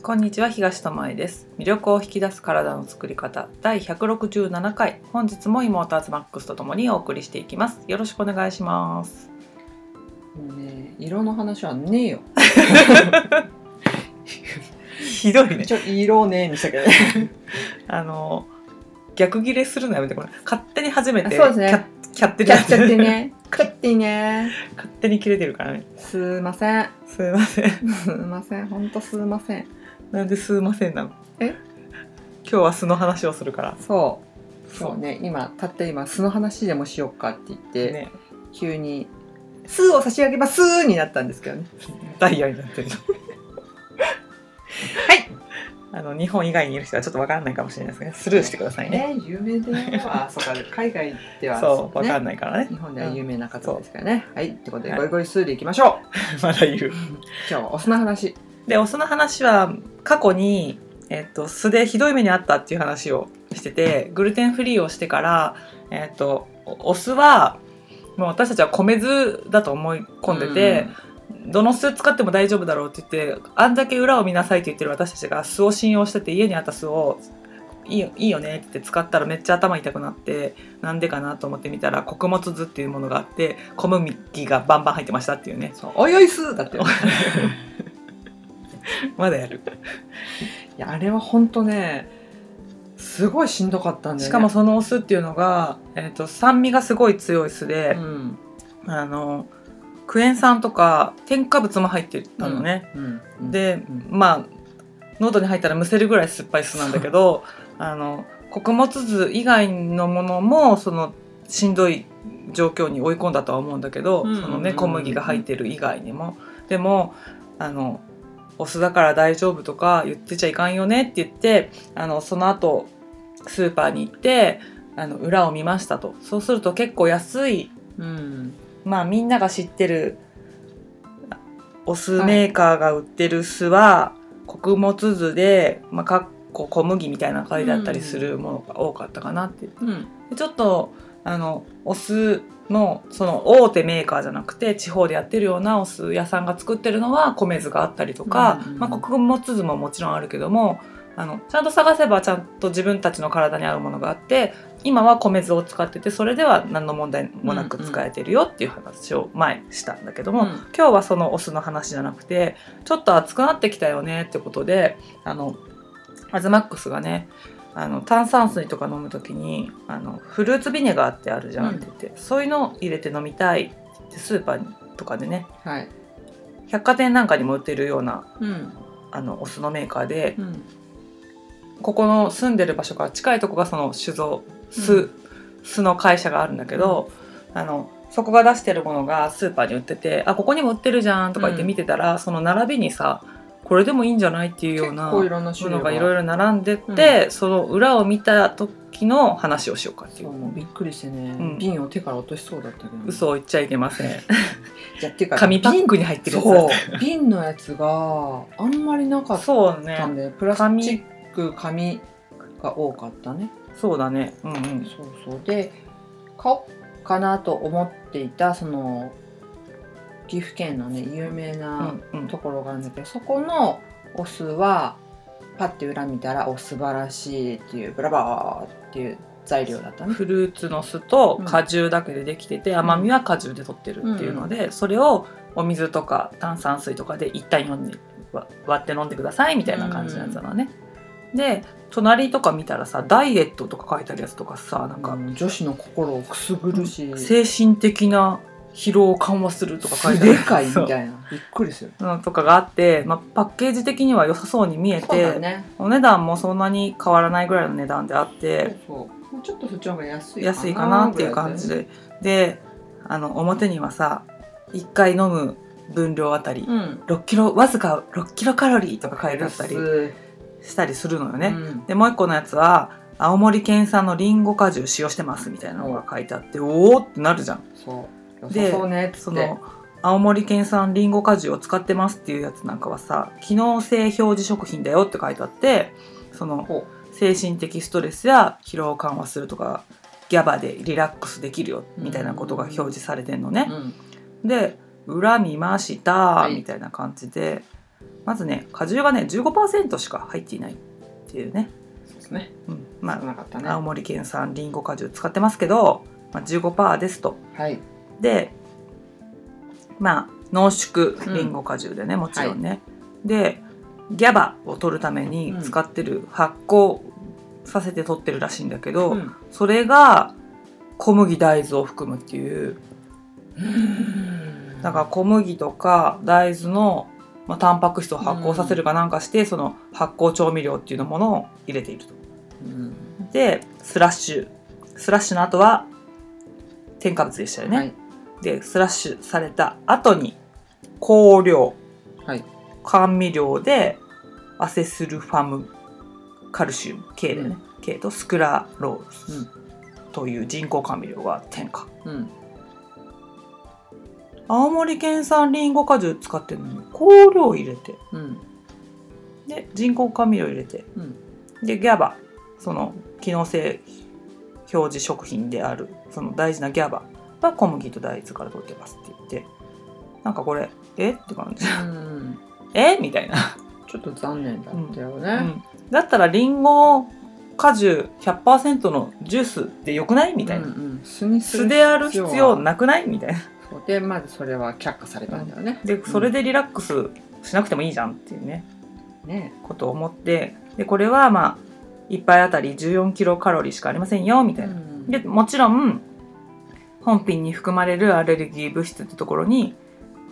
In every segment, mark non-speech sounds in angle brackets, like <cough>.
こんにちは東智恵です。魅力を引き出す体の作り方。第167回。本日も妹アズマックスとともにお送りしていきます。よろしくお願いします。もうね色の話はねえよ。<laughs> ひどいね。ちょ色ねえにしたけ。ど <laughs> ねあの逆ギレするのやめてこれ勝手に初めてあそうですね。キャッチャってね。キャッて <laughs> ね。勝手に切れてるからね。すいません。すいません。すいません。ほんとすいませんなんですいませんなの。え？今日は素の話をするから。そう。そう。ね。今たった今素の話でもしようかって言って、ね。急に「数を差し上げます」になったんですけどね。ダイヤになってるの。<laughs> はい。あの日本以外にいる人はちょっとわからないかもしれないですね。スルーしてくださいね。ね有名で <laughs> あそうか。海外ではそうわかんいないからね。日本では有名な方ですからね、はい。ってことで、はい。ゴイゴイスーでいきましょう。<laughs> まだ言う。今日はお酢の話。でお酢の話は過去に、えっと酢でひどい目にあったっていう話をしててグルテンフリーをしてから、えっとおお酢はもう私たちは米酢だと思い込んでて、どの酢使っても大丈夫だろうって言ってあんだけ裏を見なさいって言ってる私たちが酢を信用してて家にあった酢をいいよいいよねって使ったらめっちゃ頭痛くなってなんでかなと思ってみたら穀物酢っていうものがあって小麦がバンバン入ってましたっていうね。そうおいおいすだって。い <laughs> <laughs> まだやる。やあれは本当ねすごいしんどかったんだよね。しかもそのお酢っていうのが、えー、と酸味がすごい強い酢でう、ん。あのクエン酸とか添加物も入ってたのね、うん。うん。でうん。まあ喉に入ったらむせるぐらい酸っぱい酢なんだけどあの穀物酢以外のものもそのしんどい状況に追い込んだとは思うんだけど、そのね小麦が入ってる以外にも。でもあのお酢だから大丈夫とか言ってちゃいかんよねって言ってあのその後スーパーに行ってあの裏を見ましたと。そうすると結構安いうん。まあみんなが知ってるお酢メーカーが売ってる酢は穀物酢で、まあ、かっこ小麦みたいな感じだったりするものが多かったかなって、うん。でちょっとあのお酢のその大手メーカーじゃなくて地方でやってるようなお酢屋さんが作ってるのは米酢があったりとか、うんうんまあ、穀物酢ももちろんあるけどもあのちゃんと探せばちゃんと自分たちの体に合うものがあって今は米酢を使っててそれでは何の問題もなく使えてるよっていう話を前したんだけども、うん。今日はそのお酢の話じゃなくてちょっと暑くなってきたよねってことであのアズマックスがねあの炭酸水とか飲む時にあのフルーツビネガーってあるじゃんって言って、そういうのを入れて飲みたいってスーパーとかでねはい。百貨店なんかにも売ってるようなうん。あのお酢のメーカーでうん。ここの住んでる場所から近いとこがその酒造酢,、うん。酢の会社があるんだけど、あのそこが出してるものがスーパーに売っててあここにも売ってるじゃんとか言って見てたら、その並びにさこれでもいいんじゃないっていうようなも類のがいろいろ並んでって、その裏を見た時の話をしようかっていそううもうびっくりしてね、うん。瓶を手から落としそうだったけど、嘘を言っちゃいけません。<laughs> じゃっていうか紙パックに入ってるやつ。瓶のやつがあんまりなかっそうたんねでプラスチック紙が多かったね。そうだね。うんうん。そうそう。で買おうかなと思っていたその岐阜県のね有名なうんうん。ところがあるんだけど、そこのお酢はパッて裏見たら「お素晴らしい」っていうブラバーっていう材料だったね。フルーツの酢と果汁だけでできてて、甘みは果汁で取ってるっていうので、それをお水とか炭酸水とかで一旦読んでわ割って飲んでくださいみたいな感じのやつなのね。で隣とか見たらさダイエットとか書いてあるやつとかさなんか、うん女子の心をくすぐるし、精神的な疲労を緩和するとか書いてあるでかいみたいなびっくりする。そううんとかがあって、まあ、パッケージ的には良さそうに見えて、ね。お値段もそんなに変わらないぐらいの値段であって。そうもうちょっとそっちの方が安い安いかなっていう感じでであの表にはさ1回飲む分量あたりいだよね。6キロわずか6キロカロリーとかうん。書いてあったりしたりするのよね、うんでもう一個のやつは青森県産のリンゴ果汁使用してますみたいなのが書いてあっておおってなるじゃんそう。でそうね。その青森県産リンゴ果汁を使ってますっていうやつなんかはさ機能性表示食品だよって書いてあってそのほ精神的ストレスや疲労を緩和するとかギャバでリラックスできるよみたいなことが表示されてんのねう。。うん。で裏見ましたはいみたいな感じでまずね果汁がね15%しか入っていないっていうね、そうですねうん、ま少なかったねあ青森県産りんご果汁使ってますけど、まあ、15%ですとはいでまあ濃縮りん。ご果汁でね、もちろんね、でギャバを取るために使ってる発酵させて取ってるらしいんだけど、うん。それが小麦大豆を含むっていう。だから小麦とか大豆の、まあ、タンパク質を発酵させるかなんかして、その発酵調味料っていうのものを入れていると。うん。でスラッシュ。スラッシュの後は添加物でしたよね。はいでスラッシュされた後に香料。はい。甘味料でアセスルファムカルシウム K でね、K とスクラロースという人工甘味料が添加。うん。青森県産リンゴ果汁使ってるのに香料入れて。うん。で人工甘味料入れて。うん。でギャバ。その機能性表示食品であるその大事なギャバは小麦と大豆から取ってますって言ってなんかこれえ？って感じ。うん。<laughs> え？みたいな、ちょっと残念だったよね、うん、だったらリンゴ果汁100%のジュースでよくない？みたいな、うんうん。素にである必要はなくない？みたいな。でまずそれは却下されたんだよね、でそれでリラックスしなくてもいいじゃんっていうね。ね。ことを思ってでこれはまあ1杯あたり14キロカロリーしかありませんよみたいな。でもちろん本品に含まれるアレルギー物質ってところに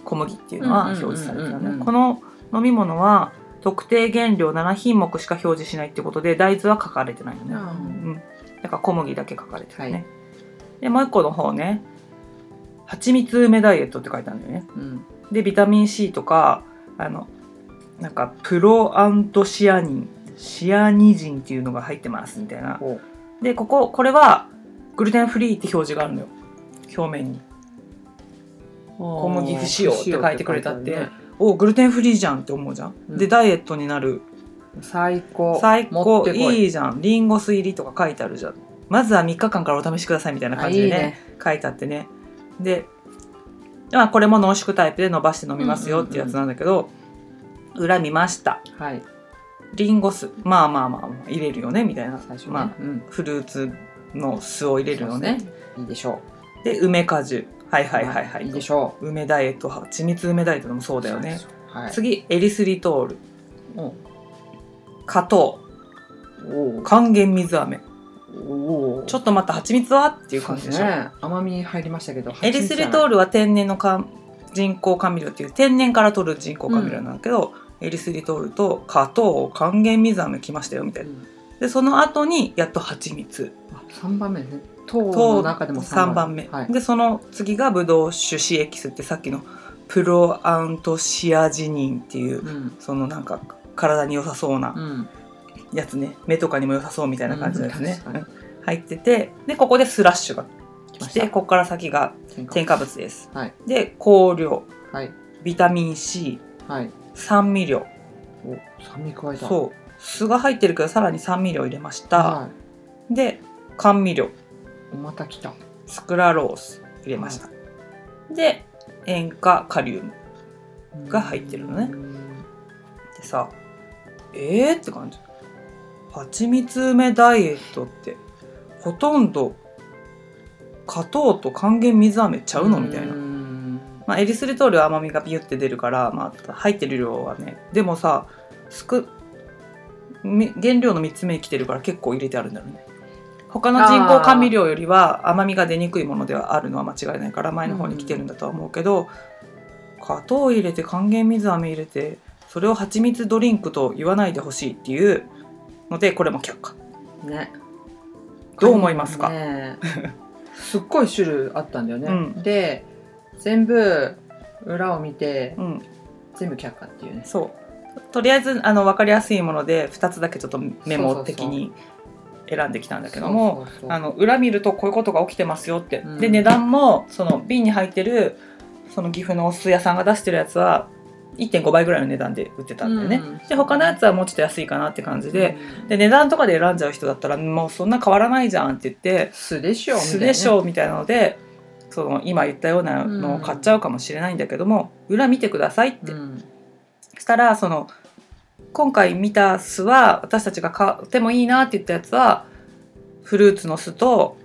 小麦っていうのは表示されてたうんうん。うんうんね。この飲み物は特定原料7品目しか表示しないってことで大豆は書かれてないのね、うんうん、だから小麦だけ書かれてるね、はい。でもう一個の方ね蜂蜜梅ダイエットって書いてあるんだよね。うん。でビタミン C とかあのなんかプロアントシアニンシアニジンっていうのが入ってますみたいな。おでこここれはグルテンフリーって表示があるのよ表面に。小麦不使用って書いてくれたって。ねおグルテンフリーじゃんって思うじゃん、うん。でダイエットになる。最高。最高。い。いいじゃん。リンゴ酢入りとか書いてあるじゃん。まずは3日間からお試しくださいみたいな感じでねね。書いてあってね。で、まあ、これも濃縮タイプで伸ばして飲みますよってやつなんだけど、裏見ました。はい。リンゴ酢。まあまあまあ入れるよねみたいな。最初ね、まあうん。フルーツの酢を入れるのね。いいでしょで梅果汁。はいうはいはい。はい、いいでしょ梅ダイエット蜂蜜梅ダイエットもそううだよね。はい。次エリスリトール。お加糖。お還元水飴。おちょっとまた蜂蜜は？っていう感じでしょ、すね。甘み入りましたけどエリスリトールは天然のか人工甘味料っていう天然から取る人工甘味料なんだけど、エリスリトールと加糖還元水飴きましたよみたいな。でその後にやっと蜂蜜。3番目ね糖との中でも3番目、はい、でその次がブドウ種子エキスってさっきのプロアントシアジニンっていううん。そのなんか体に良さそうなうん。やつね。目とかにも良さそうみたいな感じのやつね、うん入っててでここでスラッシュが来てた。ここから先が添加物。です。はい。で香料。はい。ビタミン C はい。酸味料。お酸味加えた。うそう。酢が入ってるけどさらに酸味料入れました、はで甘味料また来た。スクラロース入れました、で塩化カリウムが入ってるのね。うん。でさえーって感じ。蜂蜜梅ダイエットってほとんど砂糖と還元水飴ちゃうの？みたいな、うんまあ、エリスリトールは甘みがビュッて出るから、まあ、入ってる量はね。でもさすくみ原料の3つ目に来てるから結構入れてあるんだろうね他の人工甘味料よりは甘みが出にくいものではあるのは間違いないから前の方に来てるんだとは思うけど、砂糖入れて還元水飴入れてそれを蜂蜜ドリンクと言わないでほしいっていうのでこれも却下。ね。どう思いますか？ねすっごい種類あったんだよね、うん。で全部裏を見てうん。全部却下っていうね。そう。とりあえずあの分かりやすいもので2つだけちょっとメモ的に選んできたんだけどもあの裏見るとこういうことが起きてますよって、うん。で値段もその瓶に入ってるその岐阜のお酢屋さんが出してるやつは1.5倍ぐらいの値段で売ってたんだよね、うん。で他のやつはもうちょっと安いかなって感じで,、うん。で値段とかで選んじゃう人だったらもうそんな変わらないじゃんって言って素でしょみたい素でしょみたいなのでその今言ったようなのを買っちゃうかもしれないんだけども、裏見てくださいって。うん。したらその今回見た酢は私たちが買ってもいいなって言ったやつはフルーツの酢と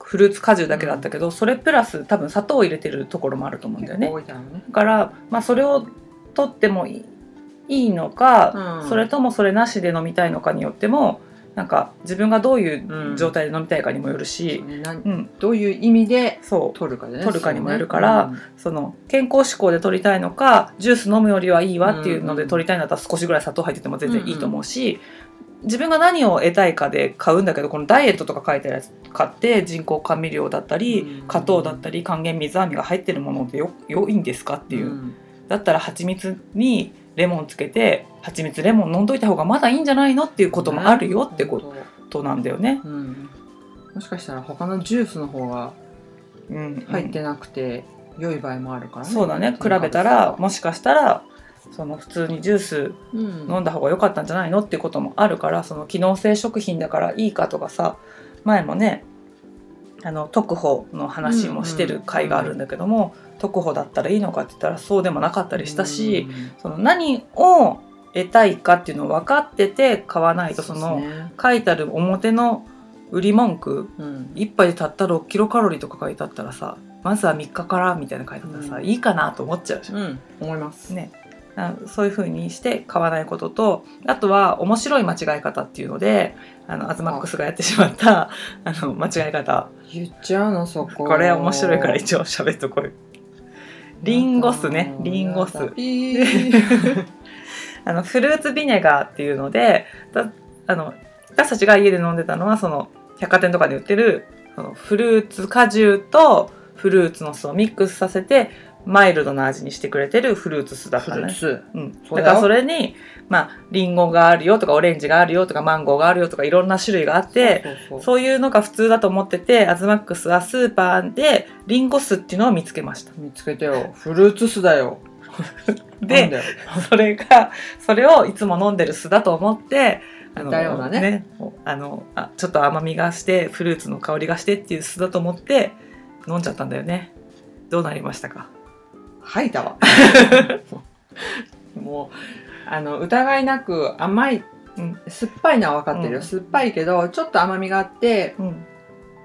フルーツ果汁だけだったけど、それプラス多分砂糖を入れてるところもあると思うんだよね。だから、まあ、それを取ってもいいいいのか、うん。それともそれなしで飲みたいのかによってもなんか自分がどういう状態で飲みたいかにもよるし、うんどういう意味でそう。取るかでね。取るかにもよるからその健康志向で取りたいのかジュース飲むよりはいいわっていうので取りたいんだったら少しぐらい砂糖入ってても全然いいと思うし、自分が何を得たいかで買うんだけどこのダイエットとか書いてあるやつ買って人工甘味料だったりうん。果糖だったり還元水飴が入ってるものでよ良いんですかっていう、ん。だったら蜂蜜にレモンつけて蜂蜜レモン飲んどいた方がまだいいんじゃないのっていうこともあるよってこ本と。なんだよね。当うん。もしかしたら他のジュースの方がうん入ってなくて良い場合もあるからね。そうだね。比べたらもしかしたらその普通にジュースうん。飲んだ方が良かったんじゃないのっていうこともあるからその機能性食品だからいいかとかさ前もねあの特保の話もしてる回があるんだけども、特保だったらいいのかって言ったらそうでもなかったりしたし、その何を得たいかっていうのを分かってて買わないとその書いてある表の売り文句うん。1杯でたった6キロカロリーとか書いてあったらさまずは3日からみたいな書いてあったらさ、うん。いいかなと思っちゃうじゃん。うん。思います。ね、あそういう風にして買わないこととあとは面白い間違い方っていうのであのアズマックスがやってしまったあの間違い方。言っちゃうのそこ。これ面白いから一応喋っとこうよ。リンゴ酢ね。リンゴ酢。<laughs> あのフルーツビネガーっていうのでだあの私たちが家で飲んでたのはその百貨店とかで売ってるそのフルーツ果汁とフルーツの酢をミックスさせてマイルドな味にしてくれてるフルーツ酢だったのね。フルーツ。うん、だからそれにまあリンゴがあるよとかオレンジがあるよとかマンゴーがあるよとかいろんな種類があってそういうのが普通だと思っててアズマックスはスーパーでリンゴ酢っていうのを見つけました。見つけてよ。フルーツ酢だよ。<laughs> でそれがそれをいつも飲んでる酢だと思ってあの似たようなねあのあちょっと甘みがしてフルーツの香りがしてっていう酢だと思って飲んじゃったんだよね。どうなりましたか？吐いたわ。<laughs> もうあの疑いなく甘い、うん酸っぱいのは分かってるよ、うん。酸っぱいけどちょっと甘みがあってうん。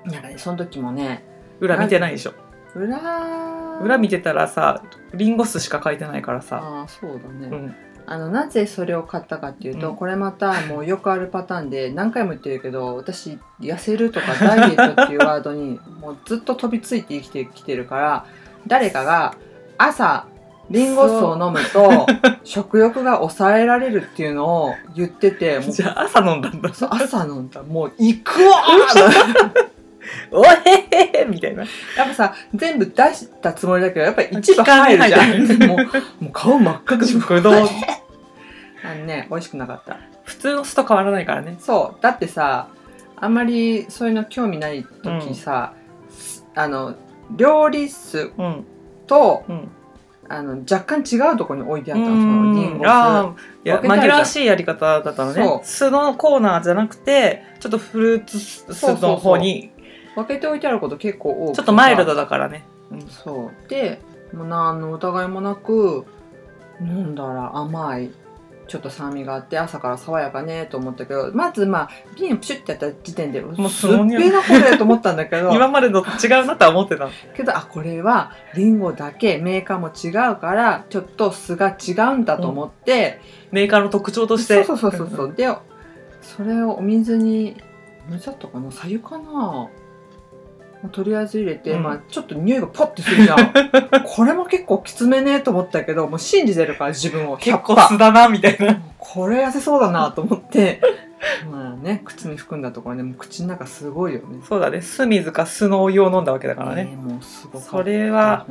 なんかねその時もね裏見てないでしょ。裏裏見てたらさリンゴ酢しか書いてないからさ、ああそうだね、うん、あのなぜそれを買ったかっていうと、うん。これまたもうよくあるパターンで何回も言ってるけど私痩せるとかダイエットっていうワードにもうずっと飛びついて生きてきてるから誰かが朝リンゴ酢を飲むと食欲が抑えられるっていうのを言ってて <laughs> もうじゃあ朝飲んだんだ。そう朝飲んだ。もう行くわーおへへへみたいな。やっぱさ全部出したつもりだけどやっぱり一部入るじゃん。もうもう顔真っ赤くしてぶどう？<laughs> あのね美味しくなかった。普通の酢と変わらないからね。そう。だってさあんまりそういうの興味ない時さ、あの料理酢うんとうん。あの若干違うところに置いてあったのそうん。のリンゴ酢あーいや紛らわしいやり方だったのね。酢のコーナーじゃなくてちょっとフルーツ酢の方に。分けておいてあること結構多くてちょっとマイルドだからね、うんそう。でもう何の疑いもなく飲んだら甘いちょっと酸味があって朝から爽やかねと思ったけどまずまあ瓶をプシュッてやった時点でもうすっぺえなこれと思ったんだけど <laughs> 今までのと違うなとは思ってた。けどあこれはリンゴだけメーカーも違うからちょっと酢が違うんだと思って、メーカーの特徴として。そうそうそうそう。でそれをお水に水だったかな？左右かな？まあとりあえず入れて、うん。まあ、ちょっと匂いがポッてするじゃん。<laughs> これも結構きつめねと思ったけどもう信じてるから自分を。結構100%酢だなみたいな。これ痩せそうだなと思って。まあね口に含んだところでもう口の中すごいよね。そうだね。酢水か酢のお湯を飲んだわけだからね、えーもうすごそれは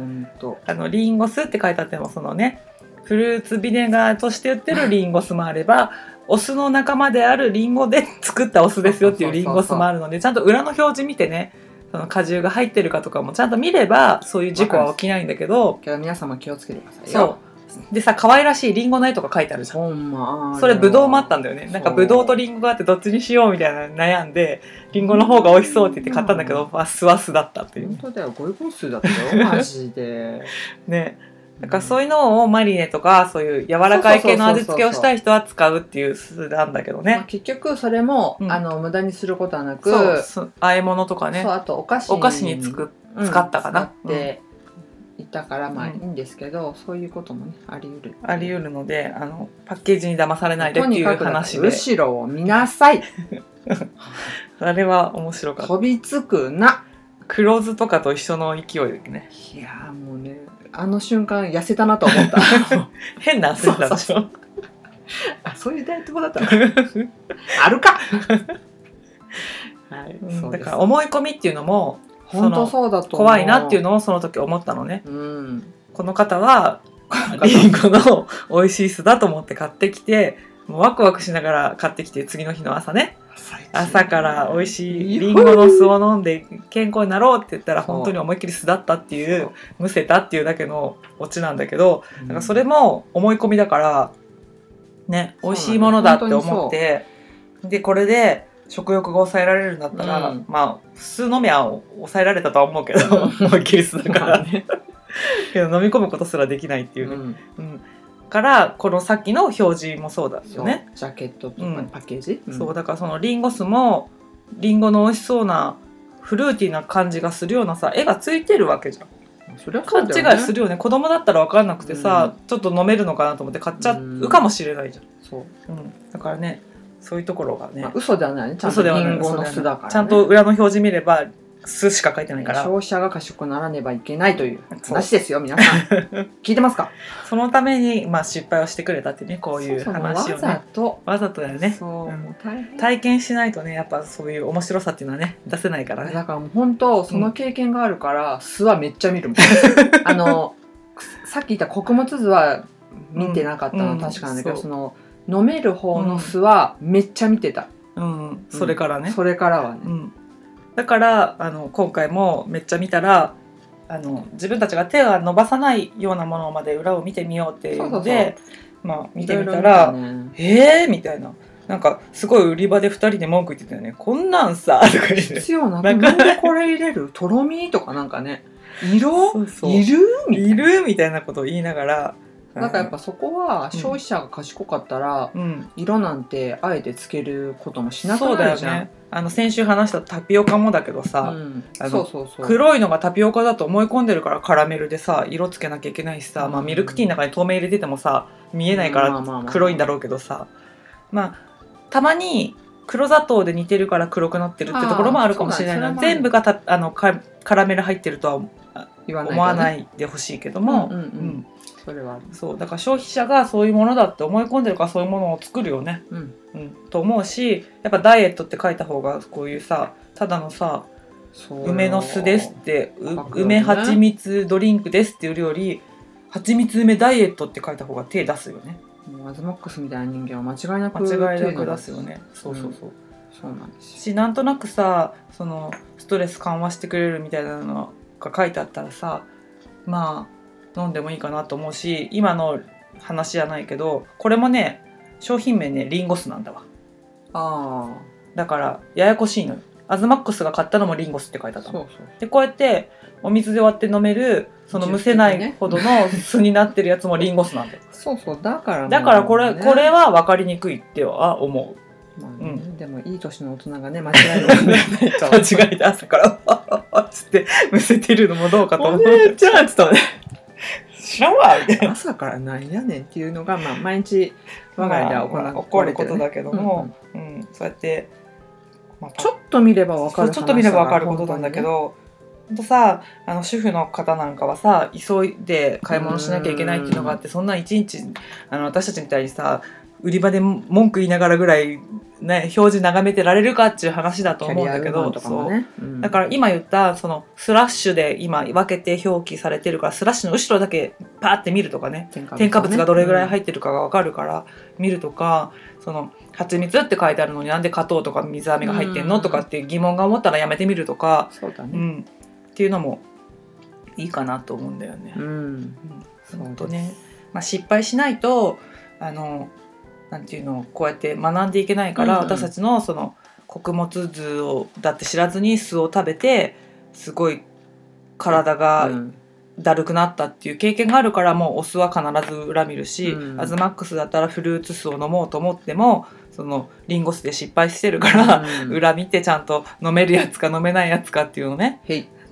あのリンゴ酢って書いてあってもそのねフルーツビネガーとして売ってるリンゴ酢もあればお酢の仲間であるリンゴで作ったお酢ですよっていう。リンゴ酢もあるのでちゃんと裏の表示見てねその果汁が入ってるかとかもちゃんと見ればそういう事故は起きないんだけど。けど皆様気をつけてください。よそう。でさ可愛らしいリンゴの絵とか書いてあるじゃん。ほんま。それブドウもあったんだよね。なんかブドウとリンゴがあってどっちにしようみたいな悩んでリンゴの方が美味しそうって言って買ったんだけど、あ酢は酢だったっていう。本当だよ。ゴイゴイスーだったよ。マジで。<laughs> ねだからそういうのをマリネとかそういう柔らかい系の味付けをしたい人は使うっていう酢なんだけどまあね結局それも、うん。あの無駄にすることはなくそうす和え物とかね。そうあとお菓子お菓子につくうん使ったかな。使っていったからまあいうんいんですけど、そういうこともねあり得る。あり得るのであのパッケージに騙されないでっていう話で。後ろを見なさい。<laughs> あれは面白かった。飛びつくな。黒酢とかと一緒の勢いでね。いやーもうねあの瞬間痩せたなと思った。<laughs> 変な汗だでしょ？あそういうダイエット法だったの <laughs> あるか？はい、だから思い込みっていうのも本当そうだと怖いなっていうのをその時思ったのね。うん。この方はリンゴの美味しい酢だと思って買ってきてもうワクワクしながら買ってきて次の日の朝ね朝から美味しいリンゴの酢を飲んで健康になろうって言ったら本当に思いっきり酢だったっていうむせたっていうだけのオチなんだけどうん。だからそれも思い込みだからね美味しいものだって思ってでこれで食欲が抑えられるんだったら、うん。まあ酢飲みは抑えられたとは思うけど <laughs> うん <laughs> 思いっきり酢だから。<laughs> まあね。けど飲み込むことすらできないっていうね、うん。うんからこのさっきの表示もそうだよね、ジャケットとかうん。パッケージ、そうだからそのリンゴ酢もリンゴの美味しそうなフルーティーな感じがするようなさ絵がついてるわけじゃん。それはそ勘違いするよね。子供だったら分かんなくてさ、ちょっと飲めるのかなと思って買っちゃうかもしれないじゃん、そう、うん、だからねそういうところがね、まあ、嘘ではないね。ちゃんとリンゴの酢だから、ね、ちゃんと裏の表示見れば酢しか書いてないから。消費者が賢くならねばいけないという話ですよ皆さん。<laughs> 聞いてますか？そのために、まあ、失敗をしてくれたってねこういう話をわざねと。わざとだよね。そう、うん。体験しないとねやっぱそういう面白さっていうのはね出せないからね。だからもう本当その経験があるから、酢はめっちゃ見るもん。<laughs> あのさっき言った穀物酢は見てなかったの、うん。確かなんだけど、その飲める方の酢はめっちゃ見てた、うん、それからね、それからはね、うん、だからあの今回もめっちゃ見たらあの自分たちが手が伸ばさないようなものまで裏を見てみようっていうのでまあ見てみたらね。えー？みたいな。なんかすごい売り場で2人で文句言ってたよね。こんなんさ <laughs> とか言って。必要ななんかなんでこれ入れる？とろみ？とかなんかね。色そうそう。いる？みたいいる？みたいなことを言いながらななんかやっぱそこは消費者が賢かったら、うん。色なんてあえてつけることもしなくなるじゃん。ね。あの先週話したタピオカもだけどさ、黒いのがタピオカだと思い込んでるからカラメルでさ色つけなきゃいけないしさ、まあ、うんミルクティーの中に透明入れててもさ見えないからまあまあまあ黒いんだろうけどさ。まあたまに黒砂糖で煮てるから黒くなってるってところもあるかもしれないな。全部がたあのカカラメル入ってるとは思わないいでほしいけども、うんうんうん。うんそれはあるそうだから消費者がそういうものだって思い込んでるからそういうものを作るよね、うん。うん、と思うしやっぱダイエットって書いた方がこういうさただのさ梅の酢ですって、梅蜂蜜ドリンクですって売るより蜂蜜梅ダイエットって書いた方が手出すよね。アズマックスみたいな人間は間違いなく間違いなく出すよね。そうそうそう、そうなんですよ。しなんとなくさそのストレス緩和してくれるみたいなのが書いてあったらさまあ飲んでもいいかなと思うし今の話じゃないけどこれもね商品名ねリンゴ酢なんだわ。あだからややこしいのよ。アズマックスが買ったのもリンゴ酢って書いてあったの。あそうそう。でこうやってお水で割って飲めるそのむせないほどの酢になってるやつもリンゴ酢なんだよ。そうそうだからだからこれ、ねこれは分かりにくいっては思う。まあねうでもいい年の大人がね間違える <laughs> 間違えて朝から。わ <laughs> っつってむせてるのもどうかと思うお姉ちゃんっつったのね知らんわ。みたいな朝からなんやねんっていうのが、まあ、毎日我が家では行まあわ起こるれてるねことだけども、うんそうやって、まあちょっと見ればわかるちょっと見れば分かることなんだけど、ほんとさあの主婦の方なんかはさ急いで買い物しなきゃいけないっていうのがあってそんな一日あの私たちみたいにさ売り場で文句言いながらぐらい、ね、表示眺めてられるかっていう話だと思うんだけどね。う。ん。だから今言ったそのスラッシュで今分けて表記されてるからスラッシュの後ろだけパーって見るとかね。添加物がどれぐらい入っってるかが分かるから見るとかその蜂蜜って書いてあるのになんで砂糖とか水飴が入ってんうんのとかっていう疑問が思ったらやめてみるとか、そうだね。うん、っていうのもいいかなと思うんだよね。うん。うん。そうね、まあ、失敗しないとあのなんていうのこうやって学んでいけないから、うんうん。私たちのその穀物図をだって知らずに酢を食べてすごい体がうん。だるくなったっていう経験があるからもうお酢は必ず裏見るし、うん。アズマックスだったらフルーツ酢を飲もうと思ってもそのリンゴ酢で失敗してるから、うん。裏見てちゃんと飲めるやつか飲めないやつかっていうのをね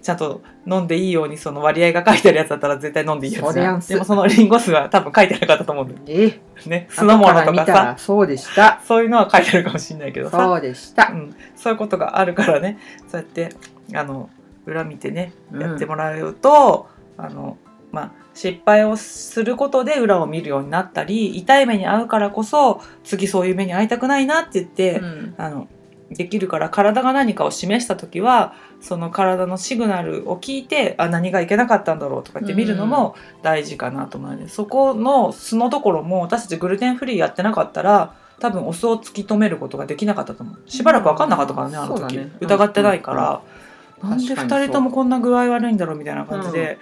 ちゃんと飲んでいいようにその割合が書いてあるやつだったら絶対飲んでいいやつじゃんそりゃんすでもそのリンゴ酢は多分書いてなかったと思うんだよえ？ね酢の物とかさ。そうでした。そういうのは書いてあるかもしれないけどさ。そうでした。うん、そういうことがあるからね。そうやってあの裏見てねうん。やってもらうと、あのまあ失敗をすることで裏を見るようになったり痛い目に遭うからこそ次そういう目に遭いたくないなって言って、うん。あのできるから体が何かを示した時はその体のシグナルを聞いてあ何がいけなかったんだろうとかって見るのも大事かなと思うので、そこの素のところも私たちグルテンフリーやってなかったら多分お酢を突き止めることができなかったと思う。しばらく分かんなかったからねあの時、ね。疑ってないから、うん。なんで確かに2人ともこんな具合悪いんだろうみたいな感じで、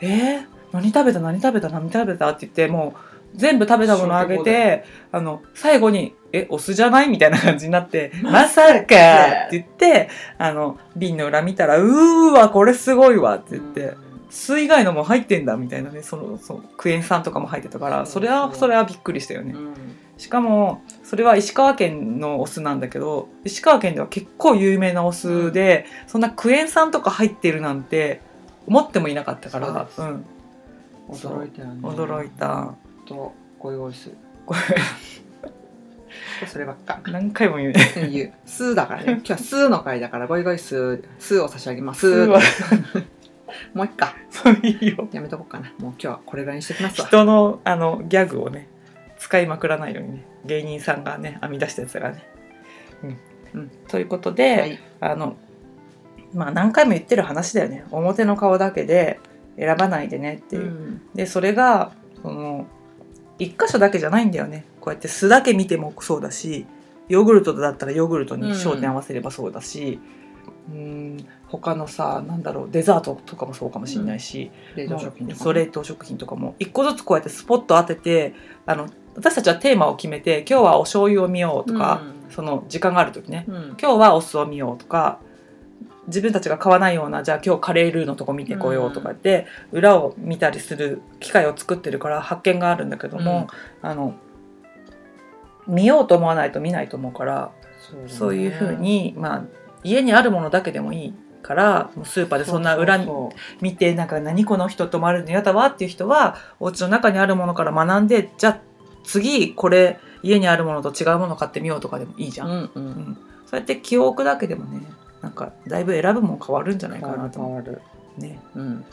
えー、何食べた？何食べた？何食べた？って言ってもう全部食べたものあげてあの最後に「えお酢じゃない?」みたいな感じになって「まさか!」って言ってあの瓶の裏見たら「うーわこれすごいわ」って言って。酢以外のも入ってんだみたいなねそのそうクエン酸とかも入ってたからそれはそれはびっくりしたよね。うん。しかもそれは石川県のお酢なんだけど石川県では結構有名なお酢で、そんなクエン酸とか入ってるなんて思ってもいなかったからうん。驚いたよね。驚いたとゴイゴイするそればっか。何回も言う。ね言う「スー」だからね。<laughs> 今日は「スー」の回だからゴイゴイスースーを差し上げます。酢は。<laughs> もういっかそういいよ。やめとこうかな。もう今日はこれぐらいにしてきますわ。人のあのギャグをね使いまくらないようにね。芸人さんがね編み出したやつがね。うん、うん、ということで、はい。あのまあ何回も言ってる話だよね。表の顔だけで選ばないでねっていう、うん。でそれがその一箇所だけじゃないんだよね。こうやって酢だけ見てもそうだしヨーグルトだったらヨーグルトに焦点合わせればそうだし、うん、他のさなんだろうデザートとかもそうかもしれないし、冷凍食品とか冷凍食品とかも。一個ずつこうやってスポット当ててあの私たちはテーマを決めて今日はお醤油を見ようとか、その時間がある時ね。うん。今日はお酢を見ようとか自分たちが買わないようなじゃあ今日カレールーのとこ見てこようとかって、裏を見たりする機会を作ってるから発見があるんだけども、あの見ようと思わないと見ないと思うからそうだね。そういうふうに、まあ、家にあるものだけでもいいからスーパーでそんな裏見てなんか何この人ともあるの嫌だわっていう人はお家の中にあるものから学んでじゃあ次これ家にあるものと違うもの買ってみようとかでもいいじゃ。そうんうん。ううん。んそうやって気を置くだけでもねなんかだいぶ選ぶもん変わるんじゃないかなと思変わる。うね。うん。だ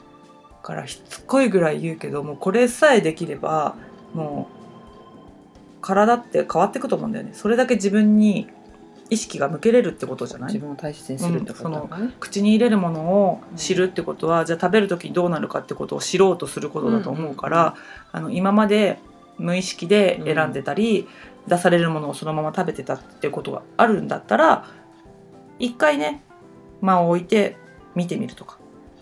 からしつこいぐらい言うけどもうこれさえできればもう体って変わっていくと思うんだよね。それだけ自分に意識が向けれるってことじゃない？自分を大切にするってことだからね口に入れるものを知るってことは、じゃあ食べる時にどうなるかってことを知ろうとすることだと思うから、あの今まで無意識で選ん。でたり、出されるものをそのまま食べてたってことがあるんだったら一回ね間を置いて見てみるとか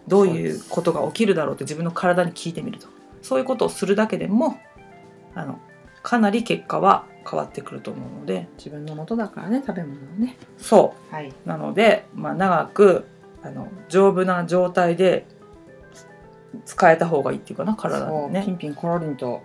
どういうことが起きるだろうって自分の体に聞いてみるとそういうことをするだけでもあのかなり結果は変わってくると思うので自分の元だからね食べ物はね。そう。はい。なので、まあ、長くあの丈夫な状態で使えた方がいいっていうかな体ね。ピンピンコロリンと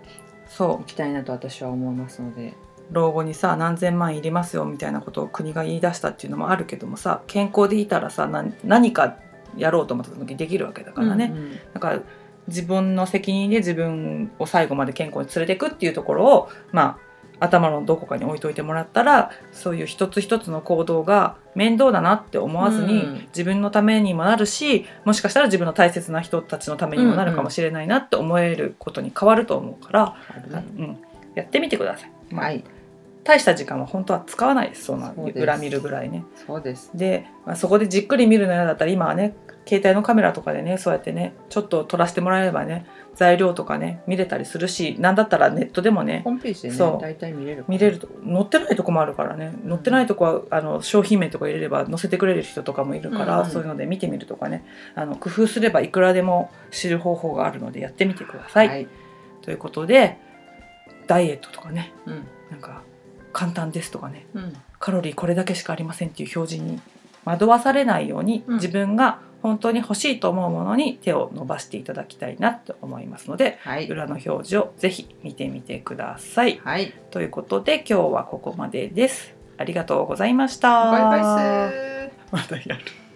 そいきたいなと私は思いますので。う老後にさ何千万いりますよみたいなことを国が言い出したっていうのもあるけどもさ健康でいたらさ何何かやろうと思った時にできるわけだからね、うんうん。だから自分の責任で自分を最後まで健康に連れていくっていうところをまあ頭のどこかに置いといてもらったらそういう一つ一つの行動が面倒だなって思わずに、うん自分のためにもなるしもしかしたら自分の大切な人たちのためにもなるかもしれないなって思えることに変わると思うから、あるねうん、やってみてください。まあ。はい大した時間は本当は使わないです。そんな裏見るぐらいね。そうです。で、まあ、そこでじっくり見るの嫌だったら今はね携帯のカメラとかでねそうやってねちょっと撮らせてもらえればね材料とかね見れたりするしなんだったらネットでもねホームページでねそう。大体見れる見れると載ってないとこもあるからね。載ってないとこはあの商品名とか入れれば載せてくれる人とかもいるから、うんうん。そういうので見てみるとかね。あの工夫すればいくらでも知る方法があるのでやってみてください。はい。ということでダイエットとかね。うん。なんか簡単ですとかねうんカロリーこれだけしかありませんっていう表示に惑わされないように、うん自分が本当に欲しいと思うものに手を伸ばしていただきたいなと思いますのではい裏の表示をぜひ見てみてください。はいということで今日はここまでです。ありがとうございました。バイバイ <laughs> またやる。